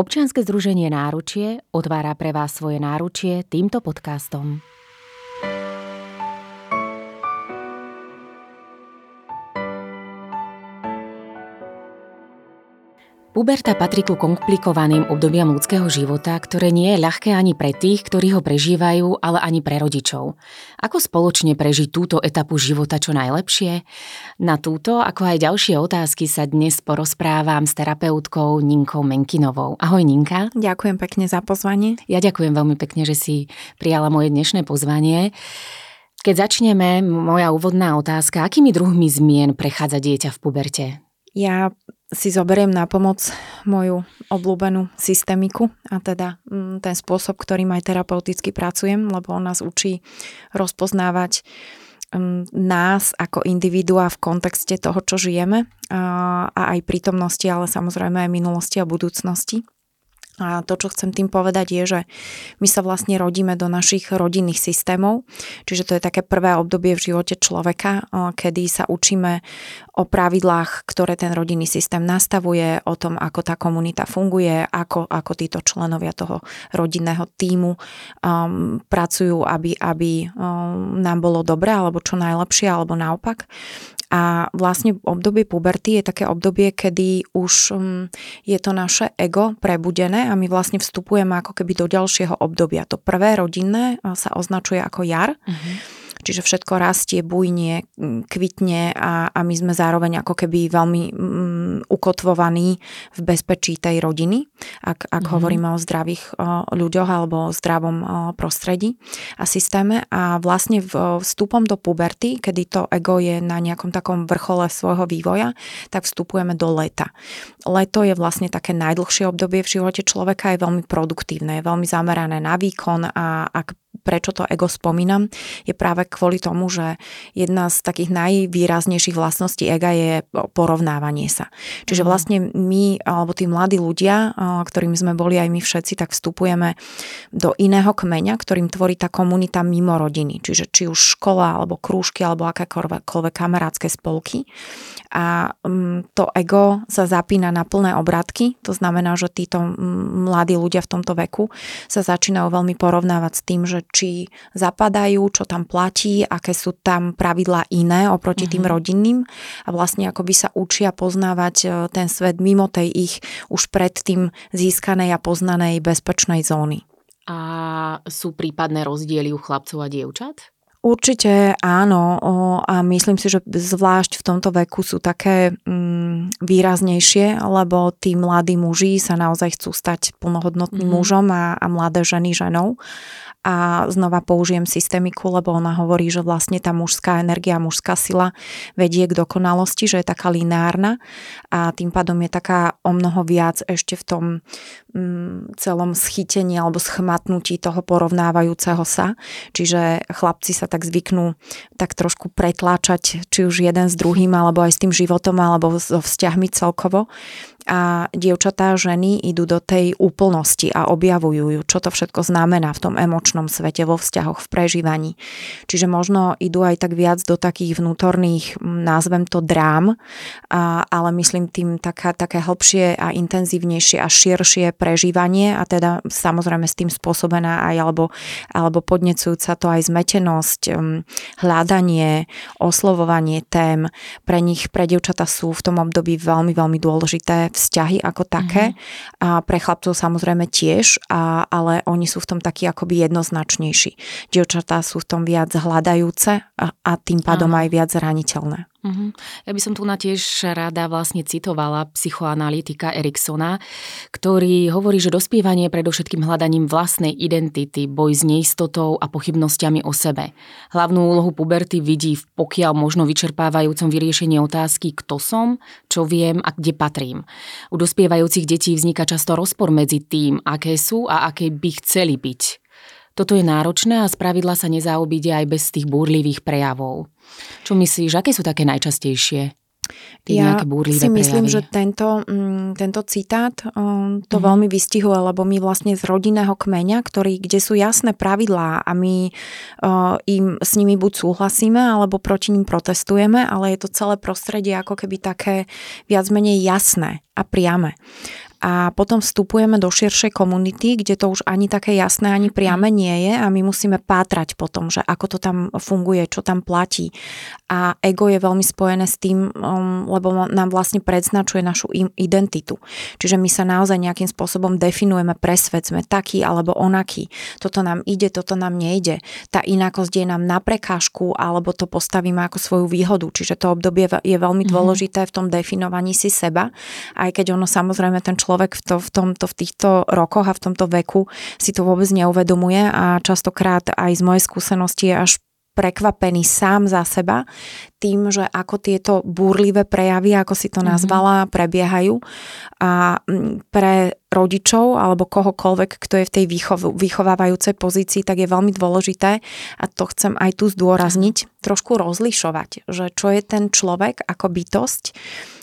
Občianske združenie Náručie otvára pre vás svoje náručie týmto podcastom. Puberta patrí ku komplikovaným obdobiam ľudského života, ktoré nie je ľahké ani pre tých, ktorí ho prežívajú, ale ani pre rodičov. Ako spoločne prežiť túto etapu života čo najlepšie? Na túto, ako aj ďalšie otázky sa dnes porozprávam s terapeutkou Ninkou Menkinovou. Ahoj Ninka. Ďakujem pekne za pozvanie. Ja ďakujem veľmi pekne, že si prijala moje dnešné pozvanie. Keď začneme, moja úvodná otázka, akými druhmi zmien prechádza dieťa v puberte? Ja si zoberiem na pomoc moju obľúbenú systémiku a teda mm, ten spôsob, ktorým aj terapeuticky pracujem, lebo on nás učí rozpoznávať mm, nás ako individua v kontexte toho, čo žijeme a aj prítomnosti, ale samozrejme aj minulosti a budúcnosti. A to, čo chcem tým povedať, je, že my sa vlastne rodíme do našich rodinných systémov, čiže to je také prvé obdobie v živote človeka, kedy sa učíme o pravidlách, ktoré ten rodinný systém nastavuje, o tom, ako tá komunita funguje, ako, ako títo členovia toho rodinného týmu um, pracujú, aby, aby um, nám bolo dobre, alebo čo najlepšie, alebo naopak. A vlastne obdobie puberty je také obdobie, kedy už um, je to naše ego prebudené a my vlastne vstupujeme ako keby do ďalšieho obdobia. To prvé rodinné sa označuje ako jar. Uh-huh Čiže všetko rastie, bujnie, kvitne a, a my sme zároveň ako keby veľmi um, ukotvovaní v bezpečí tej rodiny, ak, ak mm-hmm. hovoríme o zdravých o, ľuďoch alebo o zdravom o, prostredí a systéme. A vlastne v, vstupom do puberty, kedy to ego je na nejakom takom vrchole svojho vývoja, tak vstupujeme do leta. Leto je vlastne také najdlhšie obdobie v živote človeka, je veľmi produktívne, je veľmi zamerané na výkon a ak prečo to ego spomínam, je práve kvôli tomu, že jedna z takých najvýraznejších vlastností ega je porovnávanie sa. Čiže mhm. vlastne my, alebo tí mladí ľudia, ktorými sme boli aj my všetci, tak vstupujeme do iného kmeňa, ktorým tvorí tá komunita mimo rodiny. Čiže či už škola, alebo krúžky, alebo akékoľvek kamarátske spolky a mm, to ego sa zapína na plné obratky, to znamená, že títo mladí ľudia v tomto veku sa začínajú veľmi porovnávať s tým, že či zapadajú, čo tam platí, aké sú tam pravidlá iné oproti tým mm-hmm. rodinným a vlastne akoby sa učia poznávať e, ten svet mimo tej ich už predtým získanej a poznanej bezpečnej zóny. A sú prípadné rozdiely u chlapcov a dievčat? Určite áno a myslím si, že zvlášť v tomto veku sú také mm, výraznejšie, lebo tí mladí muži sa naozaj chcú stať plnohodnotným mm-hmm. mužom a, a mladé ženy ženou a znova použijem systémiku, lebo ona hovorí, že vlastne tá mužská energia, mužská sila vedie k dokonalosti, že je taká lineárna a tým pádom je taká o mnoho viac ešte v tom mm, celom schytení alebo schmatnutí toho porovnávajúceho sa. Čiže chlapci sa tak zvyknú tak trošku pretláčať či už jeden s druhým alebo aj s tým životom alebo so vzťahmi celkovo a dievčatá, ženy idú do tej úplnosti a objavujú ju, čo to všetko znamená v tom emočnom svete, vo vzťahoch, v prežívaní. Čiže možno idú aj tak viac do takých vnútorných, názvem to drám, a, ale myslím tým taká, také hlbšie a intenzívnejšie a širšie prežívanie a teda samozrejme s tým spôsobená aj alebo, alebo podnecujúca to aj zmetenosť, hľadanie, oslovovanie tém. Pre nich, pre dievčata sú v tom období veľmi, veľmi dôležité vzťahy ako také. Mm-hmm. A pre chlapcov samozrejme tiež, a, ale oni sú v tom takí akoby jednoznačnejší. Dievčatá sú v tom viac hľadajúce a, a tým pádom aj viac zraniteľné. Uh-huh. Ja by som tu na tiež rada vlastne citovala psychoanalytika Eriksona, ktorý hovorí, že dospievanie je predovšetkým hľadaním vlastnej identity, boj s neistotou a pochybnosťami o sebe. Hlavnú úlohu puberty vidí v pokiaľ možno vyčerpávajúcom vyriešení otázky, kto som, čo viem a kde patrím. U dospievajúcich detí vzniká často rozpor medzi tým, aké sú a aké by chceli byť. Toto je náročné a spravidla sa nezaobíde aj bez tých búrlivých prejavov. Čo myslíš, aké sú také najčastejšie? ja si myslím, že tento, mm, tento citát um, to mm. veľmi vystihuje, lebo my vlastne z rodinného kmeňa, ktorý, kde sú jasné pravidlá a my uh, im s nimi buď súhlasíme, alebo proti ním protestujeme, ale je to celé prostredie ako keby také viac menej jasné a priame. A potom vstupujeme do širšej komunity, kde to už ani také jasné, ani priame nie je a my musíme pátrať potom, že ako to tam funguje, čo tam platí. A ego je veľmi spojené s tým, um, lebo nám vlastne predznačuje našu identitu. Čiže my sa naozaj nejakým spôsobom definujeme pre svet, sme taký alebo onaký. Toto nám ide, toto nám nejde. Tá inakosť je nám na prekážku alebo to postavíme ako svoju výhodu. Čiže to obdobie je veľmi mhm. dôležité v tom definovaní si seba, aj keď ono samozrejme ten človek v, to, v, tomto, v týchto rokoch a v tomto veku si to vôbec neuvedomuje a častokrát aj z mojej skúsenosti je až prekvapený sám za seba tým, že ako tieto búrlivé prejavy, ako si to mhm. nazvala, prebiehajú a pre rodičov alebo kohokoľvek, kto je v tej výchov, vychovávajúcej pozícii, tak je veľmi dôležité a to chcem aj tu zdôrazniť, trošku rozlišovať, že čo je ten človek ako bytosť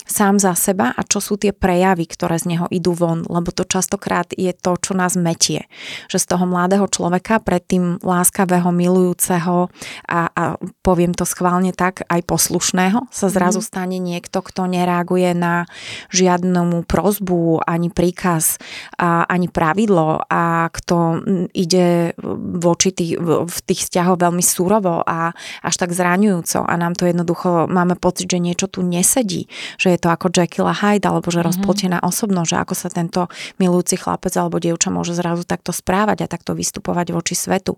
sám za seba a čo sú tie prejavy, ktoré z neho idú von, lebo to častokrát je to, čo nás metie. Že z toho mladého človeka, predtým láskavého, milujúceho a, a poviem to schválne tak, aj poslušného, sa zrazu mhm. stane niekto, kto nereaguje na žiadnu prozbu, ani príkaz, a, ani pravidlo a kto ide voči tých, v tých vzťahoch veľmi súrovo a až tak zraňujúco a nám to jednoducho máme pocit, že niečo tu nesedí, že je je to ako Jekyll a Hyde, alebo že mm-hmm. rozpoltená osobnosť, že ako sa tento milujúci chlapec alebo dievča môže zrazu takto správať a takto vystupovať voči svetu.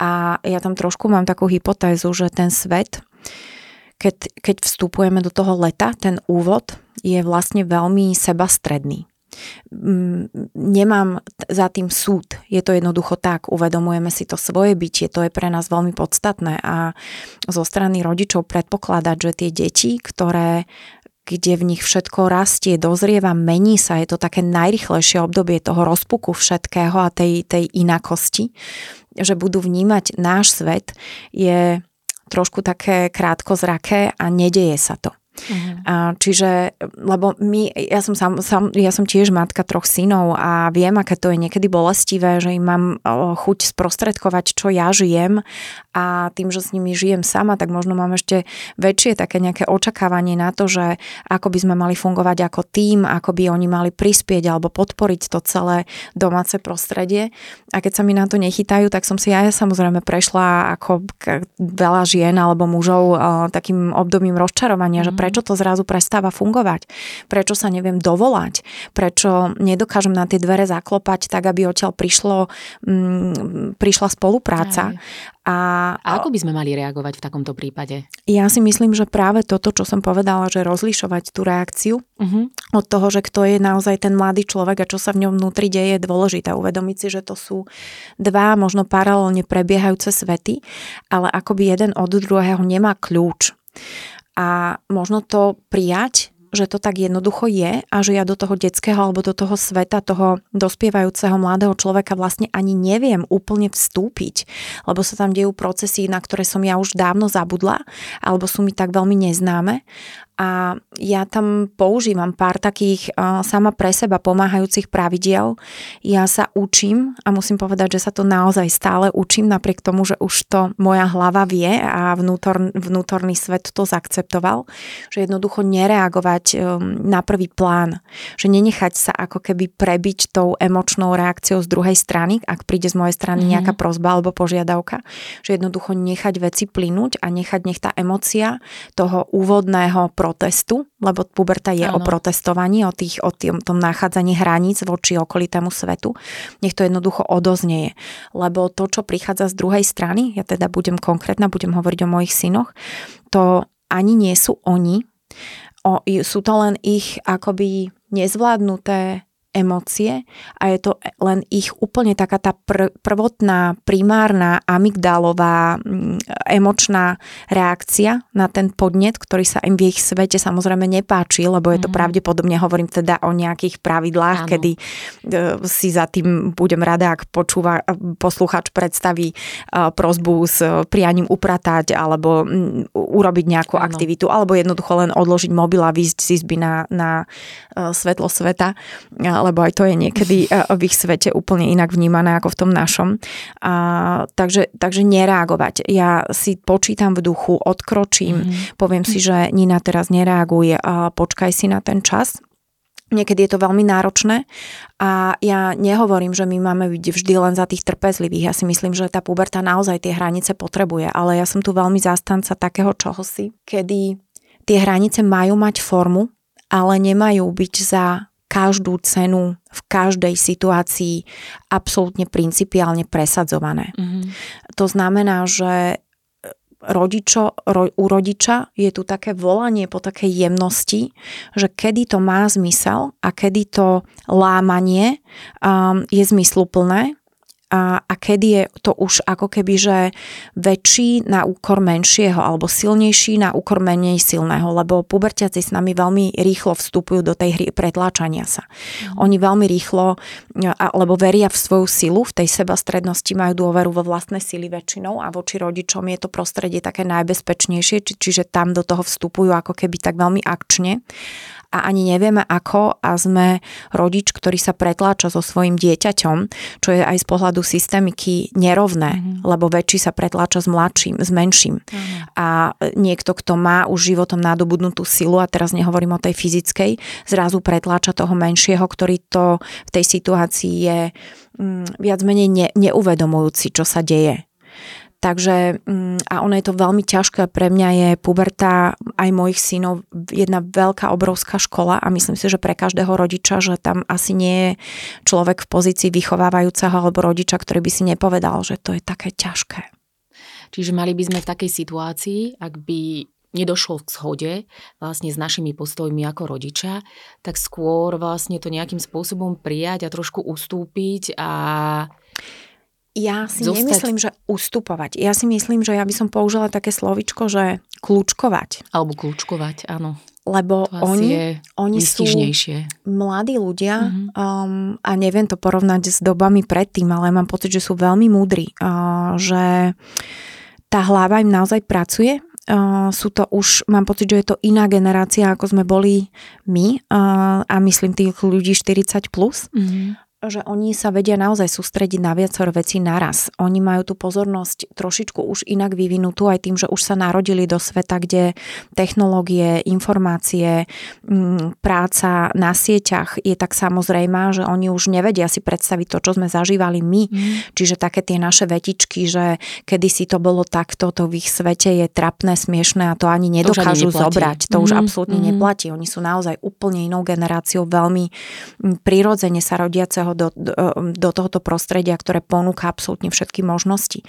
A ja tam trošku mám takú hypotézu, že ten svet, keď, keď vstupujeme do toho leta, ten úvod je vlastne veľmi sebastredný mm, nemám za tým súd. Je to jednoducho tak, uvedomujeme si to svoje bytie, to je pre nás veľmi podstatné a zo strany rodičov predpokladať, že tie deti, ktoré kde v nich všetko rastie, dozrieva, mení sa. Je to také najrychlejšie obdobie toho rozpuku všetkého a tej, tej inakosti, že budú vnímať náš svet, je trošku také krátkozraké a nedeje sa to. Uh-huh. A, čiže, lebo my, ja som, sam, sam, ja som tiež matka troch synov a viem, aké to je niekedy bolestivé, že im mám o, chuť sprostredkovať, čo ja žijem a tým, že s nimi žijem sama, tak možno mám ešte väčšie také nejaké očakávanie na to, že ako by sme mali fungovať ako tým, ako by oni mali prispieť alebo podporiť to celé domáce prostredie. A keď sa mi na to nechytajú, tak som si ja, ja samozrejme prešla ako veľa žien alebo mužov o, takým obdobím rozčarovania, uh-huh. že prečo to zrazu prestáva fungovať, prečo sa neviem dovolať, prečo nedokážem na tie dvere zaklopať tak, aby odtiaľ prišlo, mm, prišla spolupráca. A, a ako by sme mali reagovať v takomto prípade? Ja si myslím, že práve toto, čo som povedala, že rozlišovať tú reakciu uh-huh. od toho, že kto je naozaj ten mladý človek a čo sa v ňom vnútri deje, je dôležité. Uvedomiť si, že to sú dva možno paralelne prebiehajúce svety, ale akoby jeden od druhého nemá kľúč a možno to prijať, že to tak jednoducho je a že ja do toho detského alebo do toho sveta, toho dospievajúceho mladého človeka vlastne ani neviem úplne vstúpiť, lebo sa tam dejú procesy, na ktoré som ja už dávno zabudla alebo sú mi tak veľmi neznáme a ja tam používam pár takých uh, sama pre seba pomáhajúcich pravidiel. Ja sa učím a musím povedať, že sa to naozaj stále učím, napriek tomu, že už to moja hlava vie a vnútor, vnútorný svet to zakceptoval, že jednoducho nereagovať um, na prvý plán, že nenechať sa ako keby prebiť tou emočnou reakciou z druhej strany, ak príde z mojej strany mm-hmm. nejaká prozba alebo požiadavka, že jednoducho nechať veci plynúť a nechať nech tá emocia toho úvodného protestu, lebo puberta je ano. o protestovaní, o, tých, o tým, tom nachádzaní hraníc voči okolitému svetu. Nech to jednoducho odoznieje. Lebo to, čo prichádza z druhej strany, ja teda budem konkrétna, budem hovoriť o mojich synoch, to ani nie sú oni, o, sú to len ich akoby nezvládnuté emócie a je to len ich úplne taká tá pr- prvotná, primárna amygdalová mm, emočná reakcia na ten podnet, ktorý sa im v ich svete samozrejme nepáči, lebo je to mm-hmm. pravdepodobne, hovorím teda o nejakých pravidlách, Áno. kedy e, si za tým budem rada, ak počúva, posluchač predstaví e, prozbu s prianím upratať alebo m, urobiť nejakú Áno. aktivitu, alebo jednoducho len odložiť mobil a výjsť z izby na, na e, svetlo sveta lebo aj to je niekedy eh, v ich svete úplne inak vnímané ako v tom našom. A, takže, takže nereagovať. Ja si počítam v duchu, odkročím, mm-hmm. poviem si, že Nina teraz nereaguje, a počkaj si na ten čas Niekedy je to veľmi náročné a ja nehovorím, že my máme byť vždy len za tých trpezlivých. Ja si myslím, že tá puberta naozaj tie hranice potrebuje, ale ja som tu veľmi zástanca takého čohosi, kedy tie hranice majú mať formu, ale nemajú byť za každú cenu v každej situácii absolútne principiálne presadzované. Mm-hmm. To znamená, že rodičo, ro, u rodiča je tu také volanie po takej jemnosti, že kedy to má zmysel a kedy to lámanie um, je zmysluplné a, a kedy je to už ako keby, že väčší na úkor menšieho alebo silnejší na úkor menej silného, lebo pubertiaci s nami veľmi rýchlo vstupujú do tej hry pretláčania sa. Mm. Oni veľmi rýchlo, lebo veria v svoju silu, v tej sebastrednosti majú dôveru vo vlastné sily väčšinou a voči rodičom je to prostredie také najbezpečnejšie, či, čiže tam do toho vstupujú ako keby tak veľmi akčne a ani nevieme ako a sme rodič, ktorý sa pretláča so svojim dieťaťom, čo je aj z pohľadu systémiky nerovné, mm-hmm. lebo väčší sa pretláča s mladším, s menším. Mm-hmm. A niekto, kto má už životom nadobudnutú silu, a teraz nehovorím o tej fyzickej, zrazu pretláča toho menšieho, ktorý to v tej situácii je mm, viac menej ne, neuvedomujúci, čo sa deje. Takže mm, a ono je to veľmi ťažké. Pre mňa je puberta aj mojich synov jedna veľká, obrovská škola a myslím si, že pre každého rodiča, že tam asi nie je človek v pozícii vychovávajúceho alebo rodiča, ktorý by si nepovedal, že to je také ťažké. Čiže mali by sme v takej situácii, ak by nedošlo k shode vlastne s našimi postojmi ako rodiča, tak skôr vlastne to nejakým spôsobom prijať a trošku ustúpiť a ja si zostať... nemyslím, že ustupovať. Ja si myslím, že ja by som použila také slovičko, že kľúčkovať. Alebo kľúčkovať, áno. Lebo oni, oni sú mladí ľudia mm-hmm. um, a neviem to porovnať s dobami predtým, ale mám pocit, že sú veľmi múdri. Uh, že tá hlava im naozaj pracuje. Uh, sú to už, mám pocit, že je to iná generácia, ako sme boli my uh, a myslím tých ľudí 40+. Plus. Mm-hmm že oni sa vedia naozaj sústrediť na viacero vecí naraz. Oni majú tú pozornosť trošičku už inak vyvinutú aj tým, že už sa narodili do sveta, kde technológie, informácie, mm, práca na sieťach je tak samozrejmá, že oni už nevedia si predstaviť to, čo sme zažívali my. Mm. Čiže také tie naše vetičky, že kedysi to bolo takto, to v ich svete je trapné, smiešné a to ani nedokážu to ani zobrať. To mm. už absolútne mm. neplatí. Oni sú naozaj úplne inou generáciou, veľmi prirodzene sa rodiaceho do, do, do tohoto prostredia, ktoré ponúka absolútne všetky možnosti.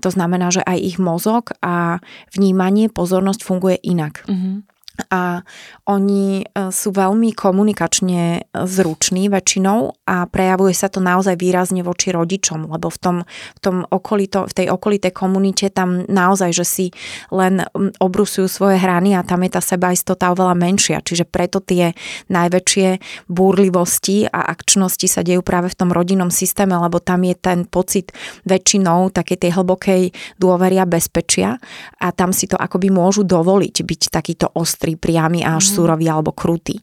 To znamená, že aj ich mozog a vnímanie, pozornosť funguje inak. Mm-hmm a oni e, sú veľmi komunikačne zruční väčšinou a prejavuje sa to naozaj výrazne voči rodičom, lebo v, tom, v, tom okolito, v tej okolitej komunite tam naozaj, že si len obrusujú svoje hrany a tam je tá sebaistota oveľa menšia, čiže preto tie najväčšie búrlivosti a akčnosti sa dejú práve v tom rodinnom systéme, lebo tam je ten pocit väčšinou také tej hlbokej dôvery a bezpečia a tam si to akoby môžu dovoliť byť takýto ostrý ostrý, priamy a až mm. súrový alebo krutý.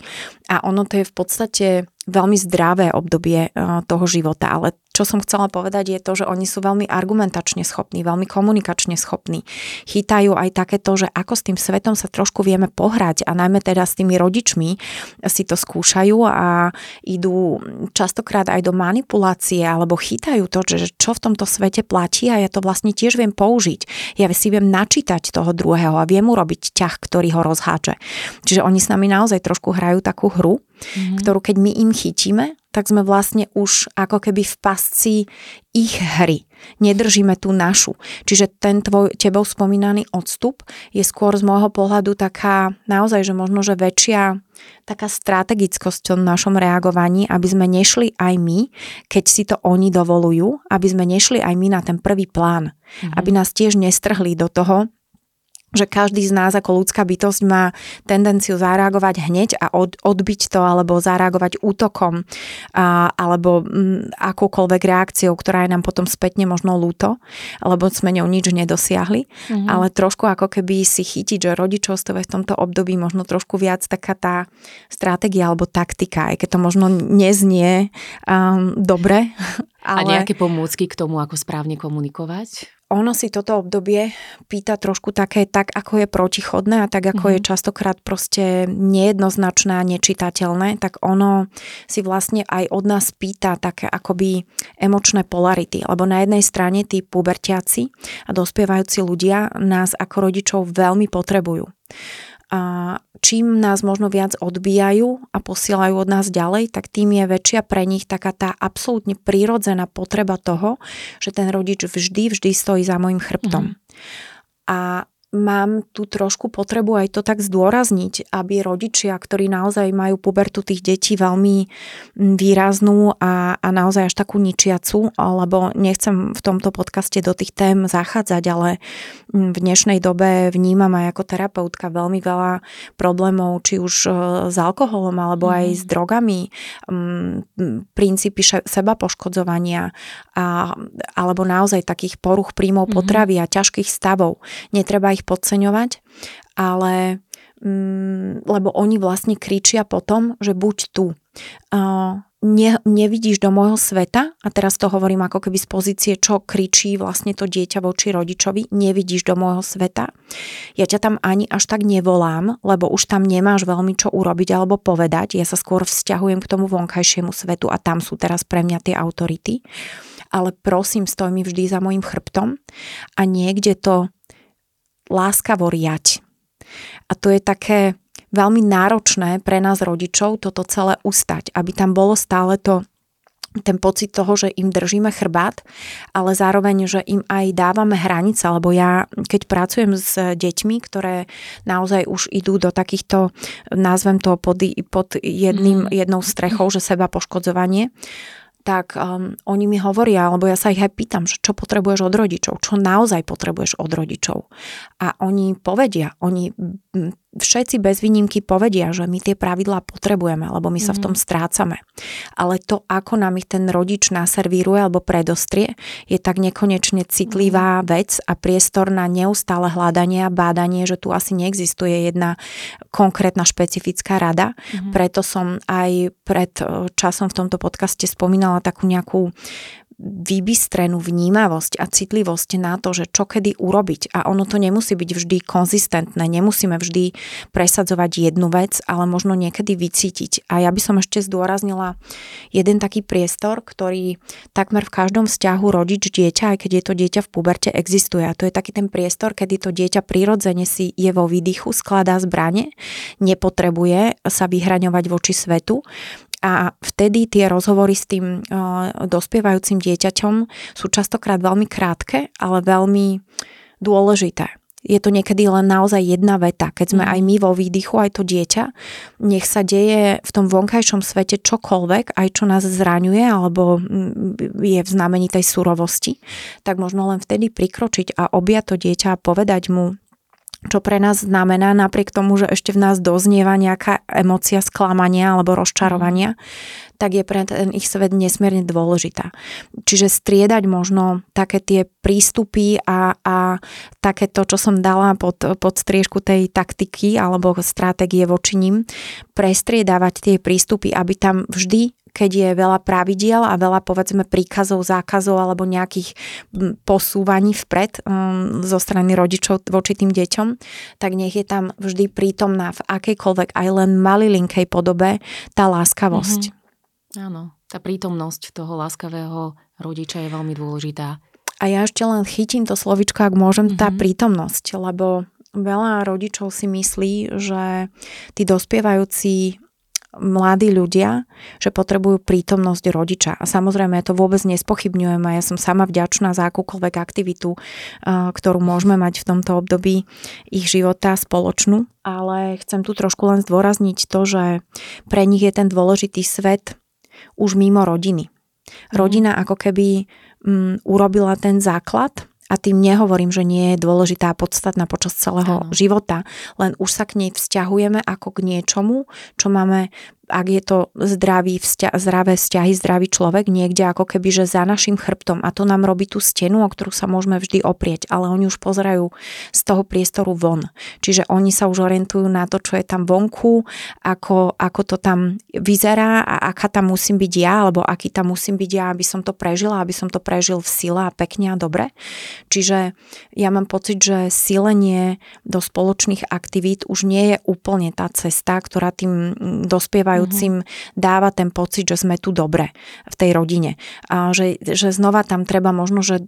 A ono to je v podstate veľmi zdravé obdobie eh, toho života, ale čo som chcela povedať je to, že oni sú veľmi argumentačne schopní, veľmi komunikačne schopní. Chytajú aj takéto, že ako s tým svetom sa trošku vieme pohrať a najmä teda s tými rodičmi si to skúšajú a idú častokrát aj do manipulácie alebo chytajú to, že čo v tomto svete platí a ja to vlastne tiež viem použiť. Ja si viem načítať toho druhého a viem urobiť ťah, ktorý ho rozháče. Čiže oni s nami naozaj trošku hrajú takú hru, mm-hmm. ktorú keď my im chytíme, tak sme vlastne už ako keby v pasci ich hry. Nedržíme tú našu. Čiže ten tvoj tebou spomínaný odstup je skôr z môjho pohľadu taká naozaj, že možno, že väčšia taká strategickosť v našom reagovaní, aby sme nešli aj my, keď si to oni dovolujú, aby sme nešli aj my na ten prvý plán. Mm-hmm. Aby nás tiež nestrhli do toho, že každý z nás ako ľudská bytosť má tendenciu zareagovať hneď a od, odbiť to alebo zareagovať útokom a, alebo m, mm, akúkoľvek reakciou, ktorá je nám potom spätne možno lúto, lebo sme ňou nič nedosiahli, mm-hmm. ale trošku ako keby si chytiť, že rodičovstvo je v tomto období možno trošku viac taká tá stratégia alebo taktika, aj keď to možno neznie um, dobre, Ale... A nejaké pomôcky k tomu, ako správne komunikovať? ono si toto obdobie pýta trošku také, tak ako je protichodné a tak ako mm-hmm. je častokrát proste nejednoznačné a nečitateľné, tak ono si vlastne aj od nás pýta také akoby emočné polarity. Lebo na jednej strane tí pubertiaci a dospievajúci ľudia nás ako rodičov veľmi potrebujú a čím nás možno viac odbijajú a posielajú od nás ďalej, tak tým je väčšia pre nich taká tá absolútne prírodzená potreba toho, že ten rodič vždy, vždy stojí za môjim chrbtom. Mm. A mám tu trošku potrebu aj to tak zdôrazniť, aby rodičia, ktorí naozaj majú pubertu tých detí veľmi výraznú a, a naozaj až takú ničiacu, lebo nechcem v tomto podcaste do tých tém zachádzať, ale v dnešnej dobe vnímam aj ako terapeutka veľmi veľa problémov, či už e, s alkoholom alebo aj s mhm. drogami, princípy seba poškodzovania a, alebo naozaj takých poruch príjmov mm-hmm. potravy a ťažkých stavov. Netreba ich podceňovať, ale mm, lebo oni vlastne kričia potom, že buď tu. Uh, ne, nevidíš do môjho sveta, a teraz to hovorím ako keby z pozície, čo kričí vlastne to dieťa voči rodičovi, nevidíš do môjho sveta. Ja ťa tam ani až tak nevolám, lebo už tam nemáš veľmi čo urobiť alebo povedať. Ja sa skôr vzťahujem k tomu vonkajšiemu svetu a tam sú teraz pre mňa tie autority. Ale prosím, stoj mi vždy za môjim chrbtom a niekde to láskavo riať. A to je také veľmi náročné pre nás rodičov toto celé ustať, aby tam bolo stále to ten pocit toho, že im držíme chrbát, ale zároveň, že im aj dávame hranice, lebo ja, keď pracujem s deťmi, ktoré naozaj už idú do takýchto, nazvem to pod, pod jedným, mm. jednou strechou, že seba poškodzovanie, tak um, oni mi hovoria, alebo ja sa ich aj pýtam, že čo potrebuješ od rodičov, čo naozaj potrebuješ od rodičov. A oni povedia, oni všetci bez výnimky povedia, že my tie pravidlá potrebujeme, lebo my sa mm. v tom mhm. strácame. Ale to, ako nám ich ten rodič naservíruje alebo predostrie, je tak nekonečne citlivá mm. vec a priestor na neustále hľadanie a bádanie, že tu asi neexistuje jedna konkrétna špecifická rada. Mm. Preto som aj pred eh, časom v tomto podcaste spomínala takú nejakú vybystrenú vnímavosť a citlivosť na to, že čo kedy urobiť. A ono to nemusí byť vždy konzistentné, nemusíme vždy presadzovať jednu vec, ale možno niekedy vycítiť. A ja by som ešte zdôraznila jeden taký priestor, ktorý takmer v každom vzťahu rodič-dieťa, aj keď je to dieťa v puberte, existuje. A to je taký ten priestor, kedy to dieťa prirodzene si je vo výdychu, skladá zbranie, nepotrebuje sa vyhraňovať voči svetu a vtedy tie rozhovory s tým uh, dospievajúcim dieťaťom sú častokrát veľmi krátke, ale veľmi dôležité. Je to niekedy len naozaj jedna veta. Keď sme mm. aj my vo výdychu, aj to dieťa, nech sa deje v tom vonkajšom svete čokoľvek, aj čo nás zraňuje alebo mm, je v znamení tej surovosti, tak možno len vtedy prikročiť a objať to dieťa a povedať mu čo pre nás znamená, napriek tomu, že ešte v nás doznieva nejaká emocia sklamania alebo rozčarovania, tak je pre ten ich svet nesmierne dôležitá. Čiže striedať možno také tie prístupy a, a také to, čo som dala pod, pod striežku tej taktiky alebo stratégie voči ním, prestriedávať tie prístupy, aby tam vždy keď je veľa pravidiel a veľa povedzme príkazov, zákazov alebo nejakých posúvaní vpred um, zo strany rodičov voči tým deťom, tak nech je tam vždy prítomná v akejkoľvek aj len malilinkej podobe tá láskavosť. Mm-hmm. Áno, tá prítomnosť toho láskavého rodiča je veľmi dôležitá. A ja ešte len chytím to slovičko, ak môžem, mm-hmm. tá mhm. prítomnosť, lebo veľa rodičov si myslí, že tí dospievajúci mladí ľudia, že potrebujú prítomnosť rodiča. A samozrejme, ja to vôbec nespochybňujem a ja som sama vďačná za akúkoľvek aktivitu, ktorú môžeme mať v tomto období ich života spoločnú. Ale chcem tu trošku len zdôrazniť to, že pre nich je ten dôležitý svet už mimo rodiny. Rodina ako keby um, urobila ten základ a tým nehovorím, že nie je dôležitá a podstatná počas celého ano. života, len už sa k nej vzťahujeme ako k niečomu, čo máme ak je to zdravý vzťa, zdravé vzťahy, zdravý človek niekde ako keby, že za našim chrbtom a to nám robí tú stenu, o ktorú sa môžeme vždy oprieť, ale oni už pozerajú z toho priestoru von. Čiže oni sa už orientujú na to, čo je tam vonku, ako, ako to tam vyzerá a aká tam musím byť ja, alebo aký tam musím byť ja, aby som to prežila, aby som to prežil v sile a pekne a dobre. Čiže ja mám pocit, že silenie do spoločných aktivít už nie je úplne tá cesta, ktorá tým dospievajúcim mm-hmm. dáva ten pocit, že sme tu dobre v tej rodine. A že, že znova tam treba možno, že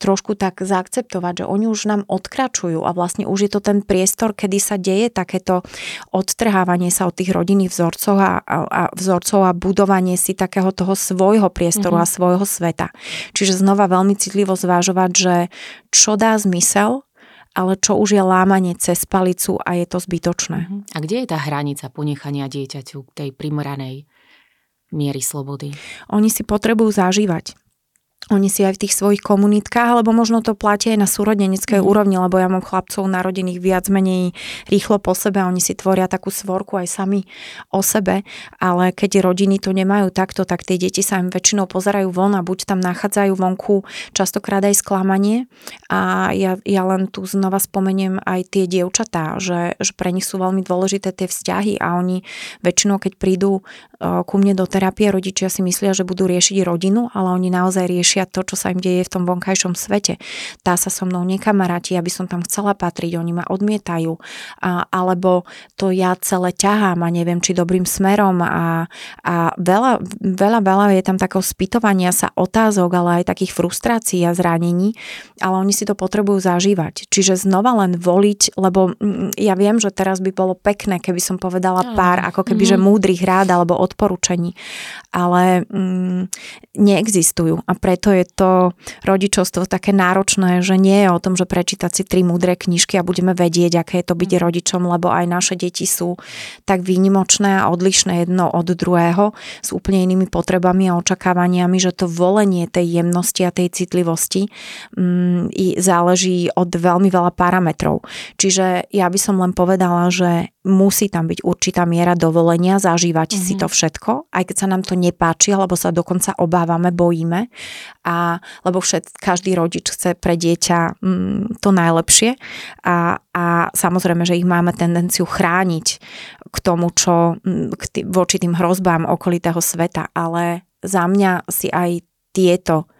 trošku tak zaakceptovať, že oni už nám odkračujú a vlastne už je to ten priestor, kedy sa deje takéto odtrhávanie sa od tých rodinných vzorcov a, a, a vzorcov a budovanie si takého toho svojho priestoru mm-hmm. a svojho sveta. Čiže znova veľmi citlivo zvážovať, že čo dá zmysel ale čo už je lámanie cez palicu a je to zbytočné. Mhm. A kde je tá hranica ponechania dieťaťu tej primranej miery slobody? Oni si potrebujú zažívať oni si aj v tých svojich komunitkách, alebo možno to platí aj na súrodeneckej mm. úrovni, lebo ja mám chlapcov narodených viac menej rýchlo po sebe a oni si tvoria takú svorku aj sami o sebe, ale keď rodiny to nemajú takto, tak tie deti sa im väčšinou pozerajú von a buď tam nachádzajú vonku častokrát aj sklamanie a ja, ja len tu znova spomeniem aj tie dievčatá, že, že pre nich sú veľmi dôležité tie vzťahy a oni väčšinou, keď prídu ku mne do terapie, rodičia si myslia, že budú riešiť rodinu, ale oni naozaj riešia to, čo sa im deje v tom vonkajšom svete. Tá sa so mnou nekamaráti, aby som tam chcela patriť, oni ma odmietajú. A, alebo to ja celé ťahám a neviem, či dobrým smerom a, a veľa, veľa, veľa je tam takého spýtovania sa otázok, ale aj takých frustrácií a zranení, ale oni si to potrebujú zažívať. Čiže znova len voliť, lebo mm, ja viem, že teraz by bolo pekné, keby som povedala pár, ako keby, mm-hmm. že múdrych rád alebo odporúčení, ale mm, neexistujú a preto je to rodičovstvo také náročné, že nie je o tom, že prečítať si tri múdre knižky a budeme vedieť, aké je to byť mm. rodičom, lebo aj naše deti sú tak výnimočné a odlišné jedno od druhého s úplne inými potrebami a očakávaniami, že to volenie tej jemnosti a tej citlivosti um, záleží od veľmi veľa parametrov. Čiže ja by som len povedala, že musí tam byť určitá miera dovolenia zažívať mm-hmm. si mhm. to všetko, aj keď sa nám to nepáči, alebo sa dokonca obávame, bojíme, a, lebo všet, každý rodič chce pre dieťa mm, to najlepšie a, a samozrejme, že ich máme tendenciu chrániť k tomu, čo mm, k tý, voči tým hrozbám okolitého sveta, ale za mňa si aj tieto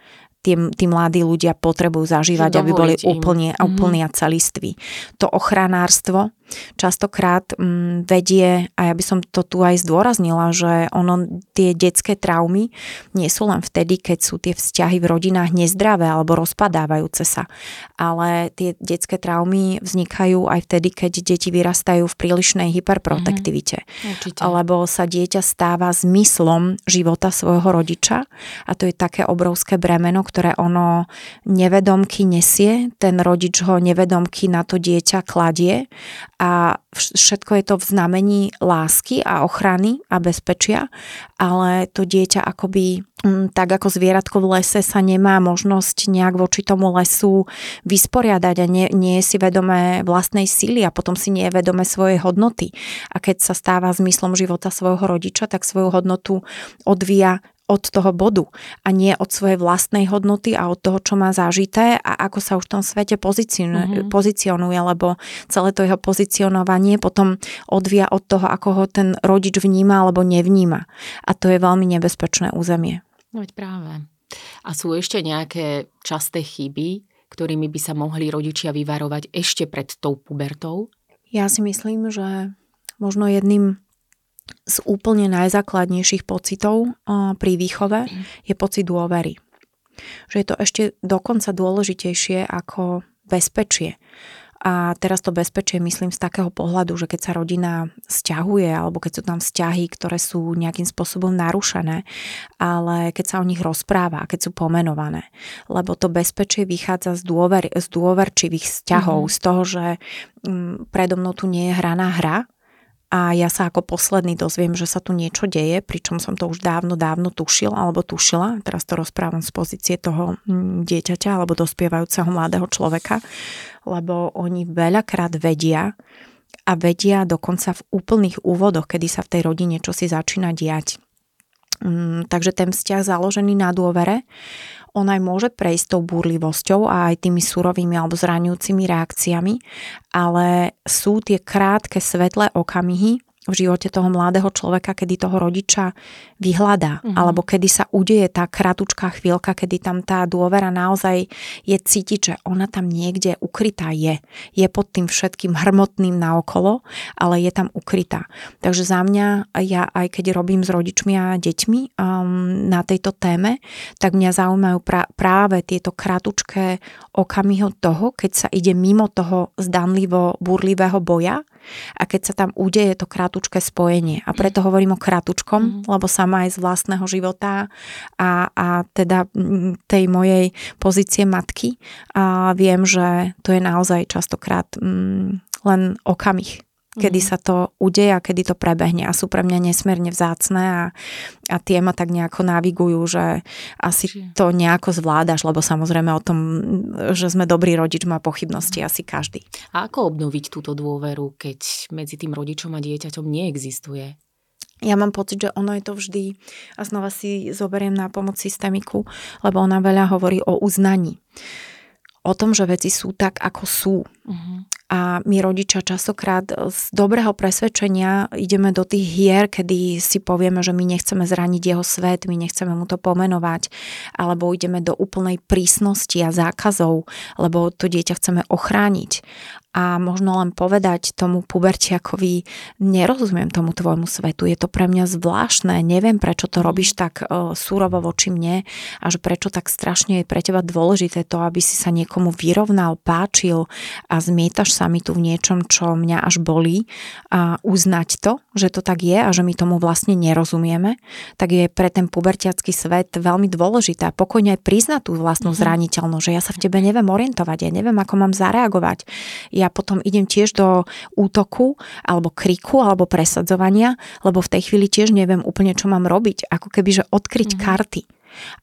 tí, tí mladí ľudia potrebujú zažívať, aby boli úplne, mm-hmm. úplne a celiství. To ochranárstvo častokrát mm, vedie, a ja by som to tu aj zdôraznila, že ono, tie detské traumy nie sú len vtedy, keď sú tie vzťahy v rodinách nezdravé alebo rozpadávajúce sa, ale tie detské traumy vznikajú aj vtedy, keď deti vyrastajú v prílišnej hyperprotektivite. Mm-hmm. Lebo sa dieťa stáva zmyslom života svojho rodiča a to je také obrovské bremeno, ktoré ono nevedomky nesie, ten rodič ho nevedomky na to dieťa kladie a všetko je to v znamení lásky a ochrany a bezpečia, ale to dieťa akoby mm, tak ako zvieratko v lese sa nemá možnosť nejak voči tomu lesu vysporiadať a nie, nie je si vedomé vlastnej síly a potom si nie je vedomé svojej hodnoty. A keď sa stáva zmyslom života svojho rodiča, tak svoju hodnotu odvíja od toho bodu a nie od svojej vlastnej hodnoty a od toho, čo má zažité a ako sa už v tom svete pozicionuje, mm-hmm. pozicionuje, lebo celé to jeho pozicionovanie potom odvia od toho, ako ho ten rodič vníma alebo nevníma. A to je veľmi nebezpečné územie. No veď práve. A sú ešte nejaké časté chyby, ktorými by sa mohli rodičia vyvarovať ešte pred tou pubertou? Ja si myslím, že možno jedným z úplne najzákladnejších pocitov pri výchove je pocit dôvery. Že je to ešte dokonca dôležitejšie ako bezpečie. A teraz to bezpečie myslím z takého pohľadu, že keď sa rodina stiahuje alebo keď sú tam vzťahy, ktoré sú nejakým spôsobom narušené, ale keď sa o nich rozpráva, keď sú pomenované. Lebo to bezpečie vychádza z, dôver, z dôverčivých vzťahov, mm-hmm. z toho, že mm, predo mnou tu nie je hraná hra, a ja sa ako posledný dozviem, že sa tu niečo deje, pričom som to už dávno, dávno tušil alebo tušila. Teraz to rozprávam z pozície toho mm, dieťaťa alebo dospievajúceho mladého človeka, lebo oni veľakrát vedia, a vedia dokonca v úplných úvodoch, kedy sa v tej rodine čosi začína diať. Mm, takže ten vzťah založený na dôvere, on aj môže prejsť tou búrlivosťou a aj tými surovými alebo zraňujúcimi reakciami, ale sú tie krátke svetlé okamihy, v živote toho mladého človeka, kedy toho rodiča vyhľadá, mm-hmm. alebo kedy sa udeje tá kratučká chvíľka, kedy tam tá dôvera naozaj je cítiť, že ona tam niekde ukrytá je. Je pod tým všetkým hrmotným naokolo, ale je tam ukrytá. Takže za mňa, ja aj keď robím s rodičmi a deťmi um, na tejto téme, tak mňa zaujímajú pra- práve tieto kratučké okamihy toho, keď sa ide mimo toho zdanlivo burlivého boja a keď sa tam udeje to kratučké spojenie. A preto hovorím o kratučkom, mm. lebo sama aj z vlastného života a, a teda tej mojej pozície matky a viem, že to je naozaj častokrát mm, len okamih kedy sa to udeje a kedy to prebehne a sú pre mňa nesmierne vzácne a, a tie ma tak nejako navigujú, že asi to nejako zvládaš, lebo samozrejme o tom, že sme dobrý rodič, má pochybnosti asi každý. A ako obnoviť túto dôveru, keď medzi tým rodičom a dieťaťom neexistuje? Ja mám pocit, že ono je to vždy, a znova si zoberiem na pomoc systémiku, lebo ona veľa hovorí o uznaní. O tom, že veci sú tak, ako sú. Uh-huh a my rodičia častokrát z dobrého presvedčenia ideme do tých hier, kedy si povieme, že my nechceme zraniť jeho svet, my nechceme mu to pomenovať, alebo ideme do úplnej prísnosti a zákazov, lebo to dieťa chceme ochrániť a možno len povedať tomu pubertiakovi, nerozumiem tomu tvojmu svetu, je to pre mňa zvláštne, neviem prečo to robíš tak uh, súrovo voči mne a že prečo tak strašne je pre teba dôležité to, aby si sa niekomu vyrovnal, páčil a zmietaš sa mi tu v niečom, čo mňa až bolí a uznať to, že to tak je a že my tomu vlastne nerozumieme, tak je pre ten pubertiacký svet veľmi dôležité a pokojne aj priznať tú vlastnú mm-hmm. zraniteľnosť, že ja sa v tebe neviem orientovať, ja neviem, ako mám zareagovať. Ja ja potom idem tiež do útoku alebo kriku alebo presadzovania, lebo v tej chvíli tiež neviem úplne, čo mám robiť. Ako keby, že odkryť mm-hmm. karty.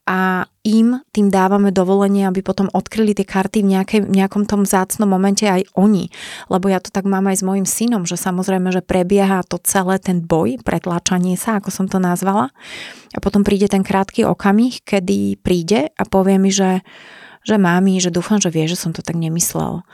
A im tým dávame dovolenie, aby potom odkryli tie karty v nejakej, nejakom tom zácnom momente aj oni. Lebo ja to tak mám aj s mojim synom, že samozrejme, že prebieha to celé ten boj, pretláčanie sa, ako som to nazvala. A potom príde ten krátky okamih, kedy príde a povie mi, že že mámi, že dúfam, že vie, že som to tak nemyslel.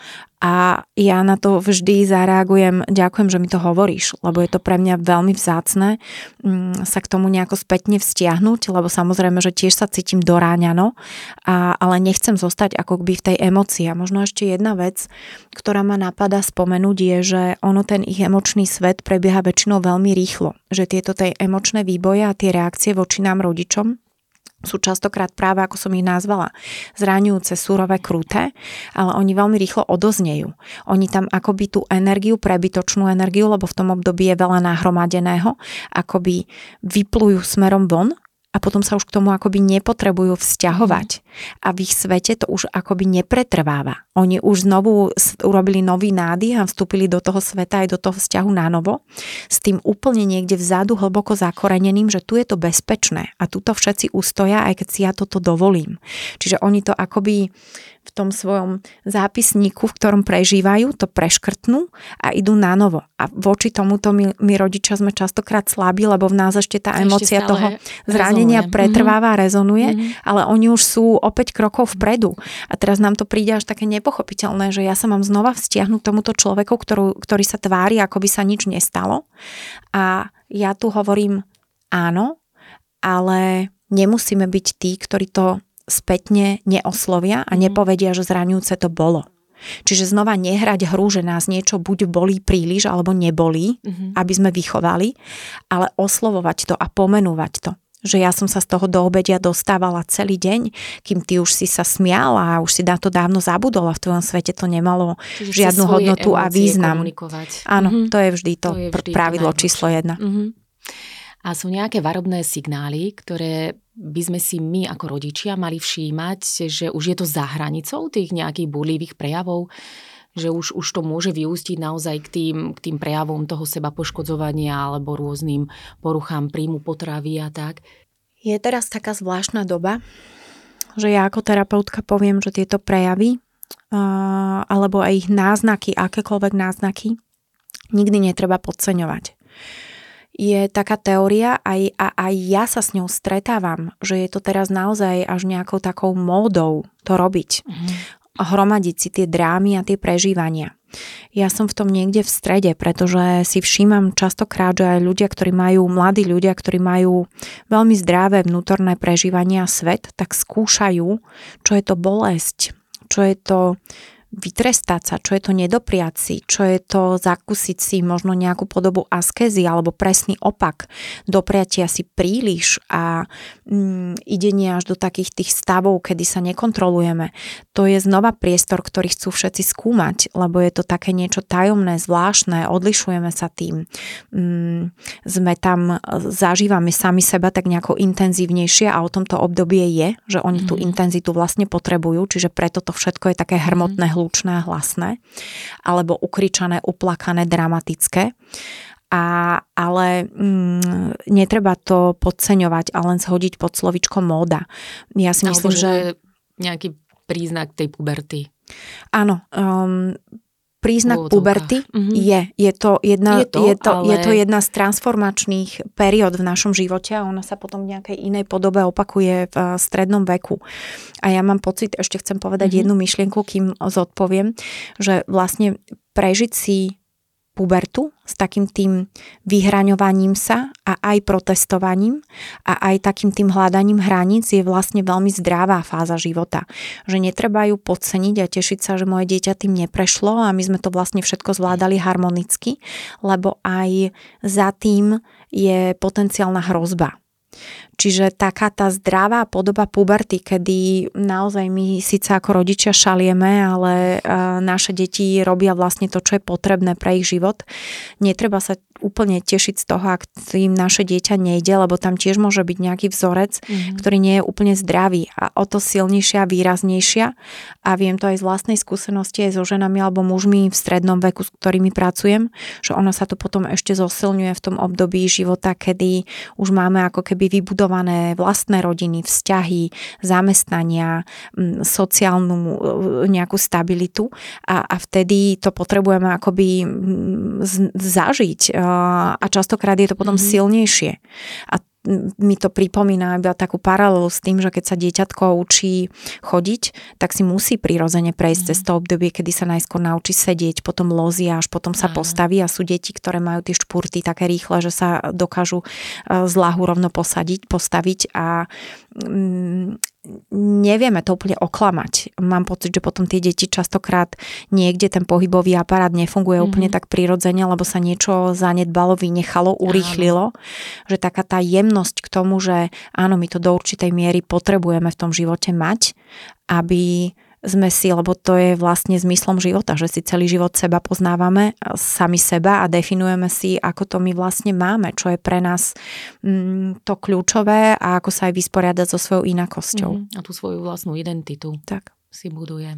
A ja na to vždy zareagujem, ďakujem, že mi to hovoríš, lebo je to pre mňa veľmi vzácne mm, sa k tomu nejako spätne vzťahnuť, lebo samozrejme, že tiež sa cítim doráňano, a, ale nechcem zostať ako by v tej emocii. A možno ešte jedna vec, ktorá ma napadá spomenúť je, že ono ten ich emočný svet prebieha väčšinou veľmi rýchlo. Že tieto tej emočné výboje a tie reakcie voči nám rodičom sú častokrát práve, ako som ich nazvala, zraňujúce, súrové, kruté, ale oni veľmi rýchlo odoznejú. Oni tam akoby tú energiu, prebytočnú energiu, lebo v tom období je veľa nahromadeného, akoby vyplujú smerom von a potom sa už k tomu akoby nepotrebujú vzťahovať. A v ich svete to už akoby nepretrváva. Oni už znovu urobili nový nádych a vstúpili do toho sveta aj do toho vzťahu na novo s tým úplne niekde vzadu hlboko zakoreneným, že tu je to bezpečné a tu to všetci ustoja, aj keď si ja toto dovolím. Čiže oni to akoby v tom svojom zápisníku, v ktorom prežívajú, to preškrtnú a idú na novo. A voči tomuto my, my rodičia sme častokrát slabí, lebo v nás ešte tá emócia toho zranenia rezonuje. pretrváva, mm-hmm. rezonuje, mm-hmm. ale oni už sú opäť krokov vpredu. A teraz nám to príde až také nepochopiteľné, že ja sa mám znova vzťahnuť tomuto človeku, ktorú, ktorý sa tvári, ako by sa nič nestalo. A ja tu hovorím áno, ale nemusíme byť tí, ktorí to spätne neoslovia a mhm. nepovedia, že zraňujúce to bolo. Čiže znova nehrať hru, že nás niečo buď bolí príliš alebo nebolí, mm-hmm. aby sme vychovali, ale oslovovať to a pomenúvať to. Že ja som sa z toho do obedia dostávala celý deň, kým ty už si sa smiala a už si na to dávno zabudol a v tvojom svete to nemalo Čiže žiadnu hodnotu a význam. Áno, mm-hmm. to je vždy to, to je vždy pravidlo to číslo jedna. Mm-hmm. A sú nejaké varobné signály, ktoré by sme si my ako rodičia mali všímať, že už je to za hranicou tých nejakých búrlivých prejavov, že už, už to môže vyústiť naozaj k tým, k tým prejavom toho seba poškodzovania alebo rôznym poruchám príjmu potravy a tak. Je teraz taká zvláštna doba, že ja ako terapeutka poviem, že tieto prejavy alebo aj ich náznaky, akékoľvek náznaky, nikdy netreba podceňovať. Je taká teória, aj, a aj ja sa s ňou stretávam, že je to teraz naozaj až nejakou takou módou to robiť. Mm-hmm. Hromadiť si tie drámy a tie prežívania. Ja som v tom niekde v strede, pretože si všímam častokrát, že aj ľudia, ktorí majú, mladí ľudia, ktorí majú veľmi zdravé vnútorné prežívania svet, tak skúšajú, čo je to bolesť, čo je to vytrestať sa, čo je to nedopriať si, čo je to zakúsiť si možno nejakú podobu askezy alebo presný opak, dopriatia si príliš a mm, idenie až do takých tých stavov, kedy sa nekontrolujeme. To je znova priestor, ktorý chcú všetci skúmať, lebo je to také niečo tajomné, zvláštne, odlišujeme sa tým. Mm, sme tam, zažívame sami seba tak nejako intenzívnejšie a o tomto obdobie je, že oni mm. tú mhm. intenzitu vlastne potrebujú, čiže preto to všetko je také hrmotné, mm hlučné hlasné, alebo ukričané, uplakané, dramatické. A, ale mm, netreba to podceňovať a len zhodiť pod slovičko móda. Ja si myslím, že... nejaký príznak tej puberty. Áno, um, príznak puberty mm-hmm. je. Je to, jedna, je, to, je, to, ale... je to jedna z transformačných periód v našom živote a ona sa potom v nejakej inej podobe opakuje v eh, strednom veku. A ja mám pocit, ešte chcem povedať mm-hmm. jednu myšlienku, kým zodpoviem, že vlastne prežiť si pubertu s takým tým vyhraňovaním sa a aj protestovaním a aj takým tým hľadaním hraníc je vlastne veľmi zdravá fáza života. Že netreba ju podceniť a tešiť sa, že moje dieťa tým neprešlo a my sme to vlastne všetko zvládali harmonicky, lebo aj za tým je potenciálna hrozba Čiže taká tá zdravá podoba puberty, kedy naozaj my síce ako rodičia šalieme, ale naše deti robia vlastne to, čo je potrebné pre ich život. Netreba sa úplne tešiť z toho, ak tým naše dieťa nejde, lebo tam tiež môže byť nejaký vzorec, mm-hmm. ktorý nie je úplne zdravý a o to silnejšia, výraznejšia. A viem to aj z vlastnej skúsenosti aj so ženami alebo mužmi v strednom veku, s ktorými pracujem, že ono sa to potom ešte zosilňuje v tom období života, kedy už máme ako keby vybudované vlastné rodiny, vzťahy, zamestnania, sociálnu e, nejakú stabilitu a, a vtedy to potrebujeme akoby zažiť e, a častokrát je to potom mm-hmm. silnejšie. A mi to pripomína iba takú paralelu s tým, že keď sa dieťatko učí chodiť, tak si musí prirodzene prejsť mm. cez to obdobie, kedy sa najskôr naučí sedieť, potom lozia, až potom sa mm. postaví a sú deti, ktoré majú tie špurty také rýchle, že sa dokážu e, z lahu rovno posadiť, postaviť a mm, nevieme to úplne oklamať. Mám pocit, že potom tie deti častokrát niekde ten pohybový aparát nefunguje mm-hmm. úplne tak prirodzene, lebo sa niečo zanedbalo, vynechalo, urýchlilo. Áno. Že taká tá jemnosť k tomu, že áno, my to do určitej miery potrebujeme v tom živote mať, aby sme si, lebo to je vlastne zmyslom života, že si celý život seba poznávame, sami seba a definujeme si, ako to my vlastne máme, čo je pre nás mm, to kľúčové a ako sa aj vysporiadať so svojou inakosťou. Mm, a tú svoju vlastnú identitu tak. si buduje.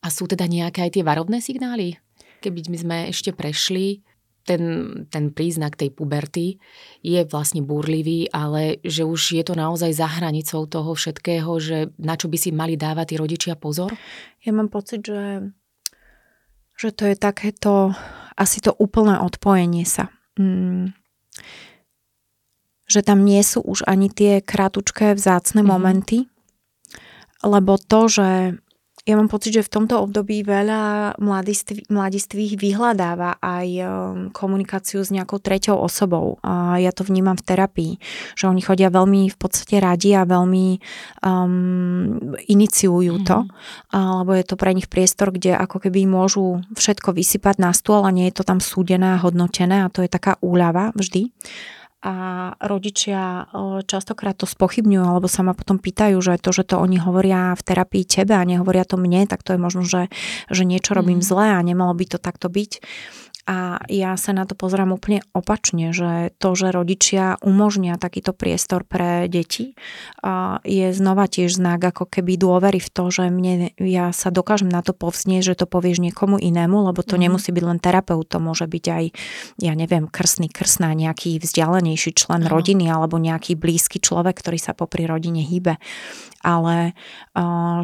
A sú teda nejaké aj tie varovné signály? Keby sme ešte prešli ten, ten príznak tej puberty je vlastne búrlivý, ale že už je to naozaj za hranicou toho všetkého, že na čo by si mali dávať tí rodičia pozor? Ja mám pocit, že, že to je takéto asi to úplné odpojenie sa. Mm. Že tam nie sú už ani tie kratučké vzácne mm-hmm. momenty, lebo to, že ja mám pocit, že v tomto období veľa mladiství, mladistvých vyhľadáva aj um, komunikáciu s nejakou treťou osobou. A ja to vnímam v terapii, že oni chodia veľmi v podstate radi a veľmi um, iniciujú to, mm-hmm. lebo je to pre nich priestor, kde ako keby môžu všetko vysypať na stôl a nie je to tam súdené a hodnotené a to je taká úľava vždy a rodičia častokrát to spochybňujú alebo sa ma potom pýtajú, že to, že to oni hovoria v terapii tebe a nehovoria to mne, tak to je možno, že, že niečo robím mm. zle a nemalo by to takto byť. A ja sa na to pozerám úplne opačne, že to, že rodičia umožnia takýto priestor pre deti, je znova tiež znak ako keby dôvery v to, že mne, ja sa dokážem na to povznieť, že to povieš niekomu inému, lebo to mm. nemusí byť len terapeut, to môže byť aj, ja neviem, krsný, krsná, nejaký vzdialenejší člen ano. rodiny alebo nejaký blízky človek, ktorý sa popri rodine hýbe ale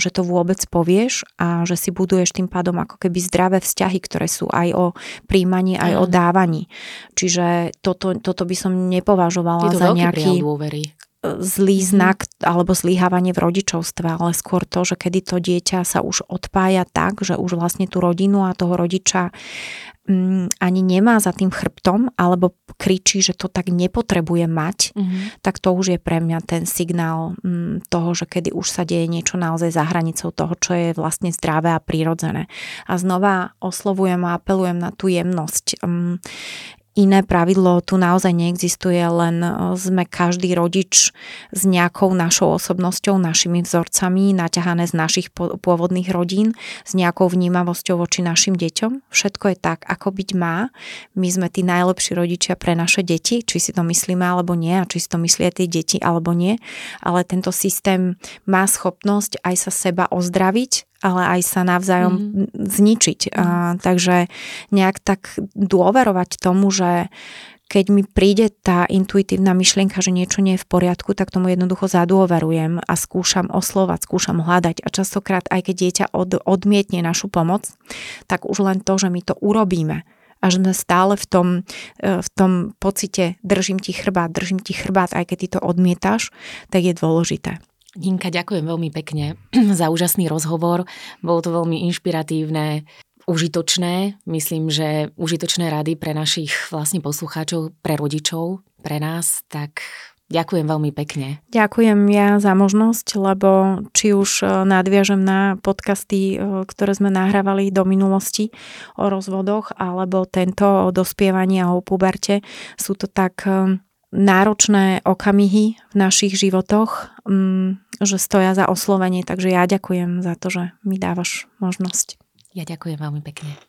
že to vôbec povieš a že si buduješ tým pádom ako keby zdravé vzťahy, ktoré sú aj o príjmaní príjmaní, aj o dávaní. Čiže toto, toto by som nepovažovala za nejaký zlý mhm. znak alebo zlíhávanie v rodičovstve, ale skôr to, že kedy to dieťa sa už odpája tak, že už vlastne tú rodinu a toho rodiča mm, ani nemá za tým chrbtom, alebo kričí, že to tak nepotrebuje mať, mm-hmm. tak to už je pre mňa ten signál mm, toho, že kedy už sa deje niečo naozaj za hranicou toho, čo je vlastne zdravé a prírodzené. A znova oslovujem a apelujem na tú jemnosť. Iné pravidlo tu naozaj neexistuje, len e, sme každý rodič s nejakou našou osobnosťou, našimi vzorcami, naťahané z našich pôvodných rodín, s nejakou vnímavosťou voči našim deťom. Všetko je tak, ako byť má. My sme tí najlepší rodičia pre naše deti, či si to myslíme alebo nie, a či si to myslia tie deti alebo nie. Ale tento systém má schopnosť aj sa seba ozdraviť ale aj sa navzájom mm. zničiť. A, takže nejak tak dôverovať tomu, že keď mi príde tá intuitívna myšlienka, že niečo nie je v poriadku, tak tomu jednoducho zadôverujem a skúšam oslovať, skúšam hľadať. A častokrát, aj keď dieťa od, odmietne našu pomoc, tak už len to, že my to urobíme a že sme stále v tom, e, v tom pocite držím ti chrbát, držím ti chrbát, aj keď ty to odmietaš, tak je dôležité. Ninka, ďakujem veľmi pekne za úžasný rozhovor. Bolo to veľmi inšpiratívne, užitočné. Myslím, že užitočné rady pre našich vlastne poslucháčov, pre rodičov, pre nás, tak Ďakujem veľmi pekne. Ďakujem ja za možnosť, lebo či už e, nadviažem na podcasty, e, ktoré sme nahrávali do minulosti o rozvodoch, alebo tento o dospievaní a o puberte, sú to tak e, náročné okamihy v našich životoch, mm, že stoja za oslovenie. Takže ja ďakujem za to, že mi dávaš možnosť. Ja ďakujem veľmi pekne.